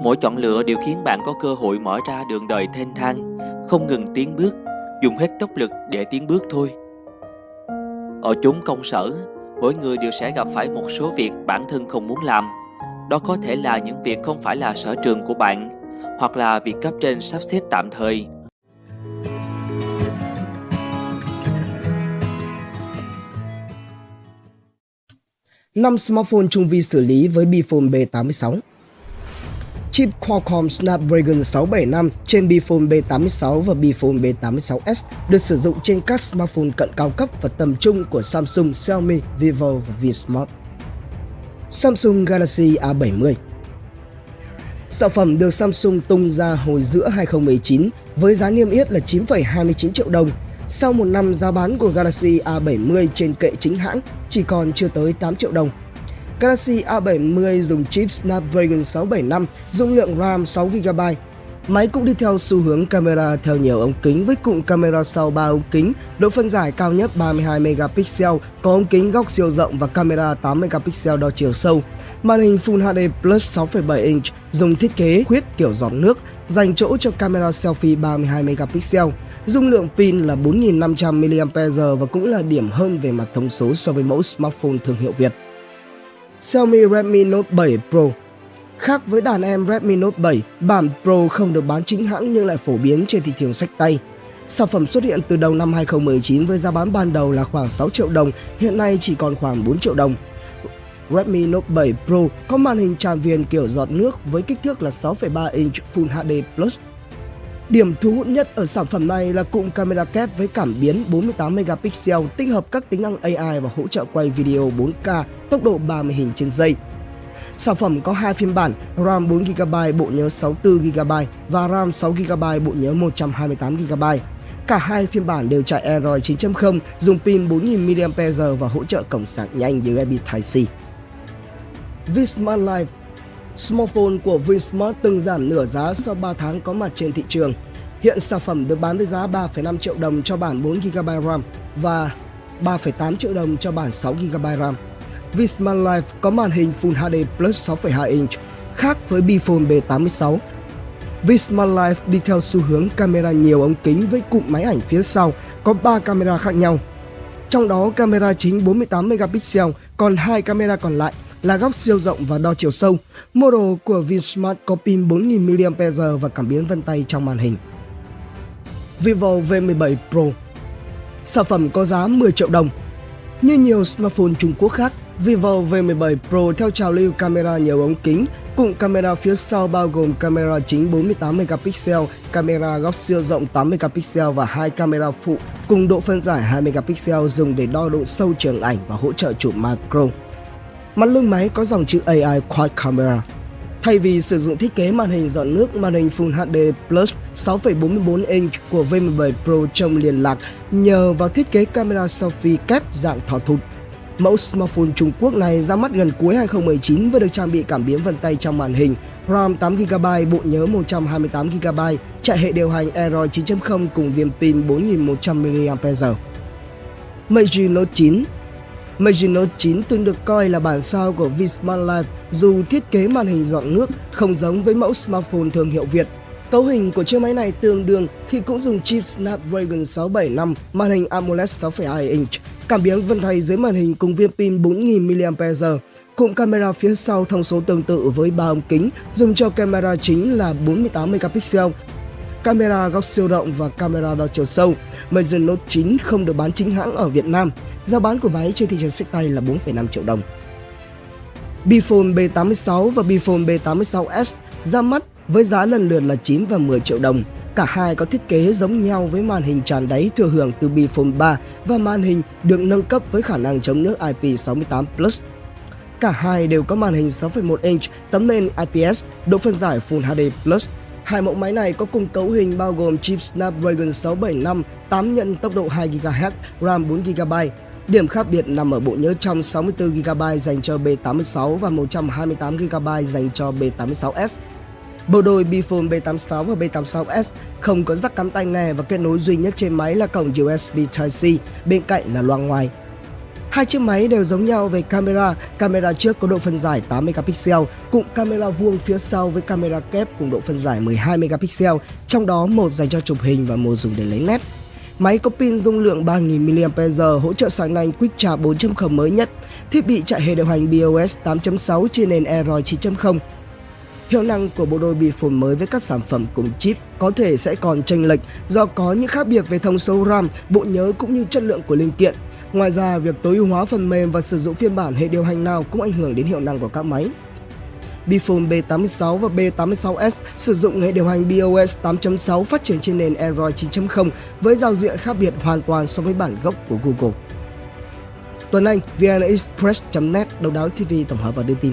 Mỗi chọn lựa đều khiến bạn có cơ hội mở ra đường đời thênh thang, không ngừng tiến bước, dùng hết tốc lực để tiến bước thôi. Ở chốn công sở, mỗi người đều sẽ gặp phải một số việc bản thân không muốn làm. Đó có thể là những việc không phải là sở trường của bạn, hoặc là việc cấp trên sắp xếp tạm thời. năm smartphone trung vi xử lý với Bphone B86 Chip Qualcomm Snapdragon 675 trên Bphone B86 và Bphone B86s được sử dụng trên các smartphone cận cao cấp và tầm trung của Samsung, Xiaomi, Vivo và Vsmart. Samsung Galaxy A70 Sản phẩm được Samsung tung ra hồi giữa 2019 với giá niêm yết là 9,29 triệu đồng. Sau một năm giá bán của Galaxy A70 trên kệ chính hãng chỉ còn chưa tới 8 triệu đồng. Galaxy A70 dùng chip Snapdragon 675, dung lượng RAM 6GB. Máy cũng đi theo xu hướng camera theo nhiều ống kính với cụm camera sau 3 ống kính, độ phân giải cao nhất 32 megapixel, có ống kính góc siêu rộng và camera 8 megapixel đo chiều sâu. Màn hình Full HD Plus 6,7 inch dùng thiết kế khuyết kiểu giọt nước, dành chỗ cho camera selfie 32 megapixel. Dung lượng pin là 4.500 mAh và cũng là điểm hơn về mặt thông số so với mẫu smartphone thương hiệu Việt. Xiaomi Redmi Note 7 Pro Khác với đàn em Redmi Note 7, bản Pro không được bán chính hãng nhưng lại phổ biến trên thị trường sách tay. Sản phẩm xuất hiện từ đầu năm 2019 với giá bán ban đầu là khoảng 6 triệu đồng, hiện nay chỉ còn khoảng 4 triệu đồng. Redmi Note 7 Pro có màn hình tràn viền kiểu giọt nước với kích thước là 6,3 inch Full HD Plus Điểm thu hút nhất ở sản phẩm này là cụm camera kép với cảm biến 48 megapixel tích hợp các tính năng AI và hỗ trợ quay video 4K tốc độ 30 hình trên giây. Sản phẩm có hai phiên bản, RAM 4GB bộ nhớ 64GB và RAM 6GB bộ nhớ 128GB. Cả hai phiên bản đều chạy Android 9.0 dùng pin 4000 mAh và hỗ trợ cổng sạc nhanh USB Type-C. Vsmart Life, Smartphone của Vinsmart từng giảm nửa giá sau 3 tháng có mặt trên thị trường. Hiện sản phẩm được bán với giá 3,5 triệu đồng cho bản 4GB RAM và 3,8 triệu đồng cho bản 6GB RAM. Vismart Life có màn hình Full HD Plus 6,2 inch, khác với Bphone B86. Vismart Life đi theo xu hướng camera nhiều ống kính với cụm máy ảnh phía sau có 3 camera khác nhau. Trong đó camera chính 48 megapixel, còn hai camera còn lại là góc siêu rộng và đo chiều sâu. Model của Vinsmart có pin 4000 mAh và cảm biến vân tay trong màn hình. Vivo V17 Pro Sản phẩm có giá 10 triệu đồng. Như nhiều smartphone Trung Quốc khác, Vivo V17 Pro theo trào lưu camera nhiều ống kính, cụm camera phía sau bao gồm camera chính 48 megapixel, camera góc siêu rộng 8 megapixel và hai camera phụ cùng độ phân giải 2 megapixel dùng để đo độ sâu trường ảnh và hỗ trợ chụp macro. Mặt lưng máy có dòng chữ AI Quad Camera. Thay vì sử dụng thiết kế màn hình dọn nước, màn hình Full HD Plus 6,44 inch của V17 Pro trong liền lạc nhờ vào thiết kế camera selfie kép dạng thỏ thụt. Mẫu smartphone Trung Quốc này ra mắt gần cuối 2019 và được trang bị cảm biến vân tay trong màn hình, RAM 8GB, bộ nhớ 128GB, chạy hệ điều hành Android 9.0 cùng viên pin 4100 mAh. Meiji Note 9 Meiji Note 9 từng được coi là bản sao của Vsmart Life dù thiết kế màn hình dọn nước không giống với mẫu smartphone thương hiệu Việt. Cấu hình của chiếc máy này tương đương khi cũng dùng chip Snapdragon 675, màn hình AMOLED 6,2 inch, cảm biến vân tay dưới màn hình cùng viên pin 4000 mAh. Cụm camera phía sau thông số tương tự với ba ống kính, dùng cho camera chính là 48 megapixel, camera góc siêu rộng và camera đo chiều sâu. Mate Note 9 không được bán chính hãng ở Việt Nam. Giá bán của máy trên thị trường sách tay là 4,5 triệu đồng. Bphone B86 và Bphone B86s ra mắt với giá lần lượt là 9 và 10 triệu đồng. Cả hai có thiết kế giống nhau với màn hình tràn đáy thừa hưởng từ Bphone 3 và màn hình được nâng cấp với khả năng chống nước IP68+. Plus. Cả hai đều có màn hình 6,1 inch, tấm nền IPS, độ phân giải Full HD+. Plus. Hai mẫu máy này có cùng cấu hình bao gồm chip Snapdragon 675, 8 nhận tốc độ 2 GHz, RAM 4 GB, Điểm khác biệt nằm ở bộ nhớ trong 64GB dành cho B86 và 128GB dành cho B86s. Bộ đôi Bphone B86 và B86s không có rắc cắm tai nghe và kết nối duy nhất trên máy là cổng USB Type-C, bên cạnh là loa ngoài. Hai chiếc máy đều giống nhau về camera, camera trước có độ phân giải 8 megapixel, cụm camera vuông phía sau với camera kép cùng độ phân giải 12 megapixel, trong đó một dành cho chụp hình và một dùng để lấy nét. Máy có pin dung lượng 3000 mAh, hỗ trợ sáng nay Quick Charge 4.0 mới nhất, thiết bị chạy hệ điều hành BOS 8.6 trên nền Android 9.0. Hiệu năng của bộ đôi Bphone mới với các sản phẩm cùng chip có thể sẽ còn chênh lệch do có những khác biệt về thông số RAM, bộ nhớ cũng như chất lượng của linh kiện. Ngoài ra, việc tối ưu hóa phần mềm và sử dụng phiên bản hệ điều hành nào cũng ảnh hưởng đến hiệu năng của các máy. Biphone B86 và B86s sử dụng hệ điều hành BOS 8.6 phát triển trên nền Android 9.0 với giao diện khác biệt hoàn toàn so với bản gốc của Google. Tuấn Anh, vnexpress.net, Đầu đáo TV tổng hợp và đưa tin.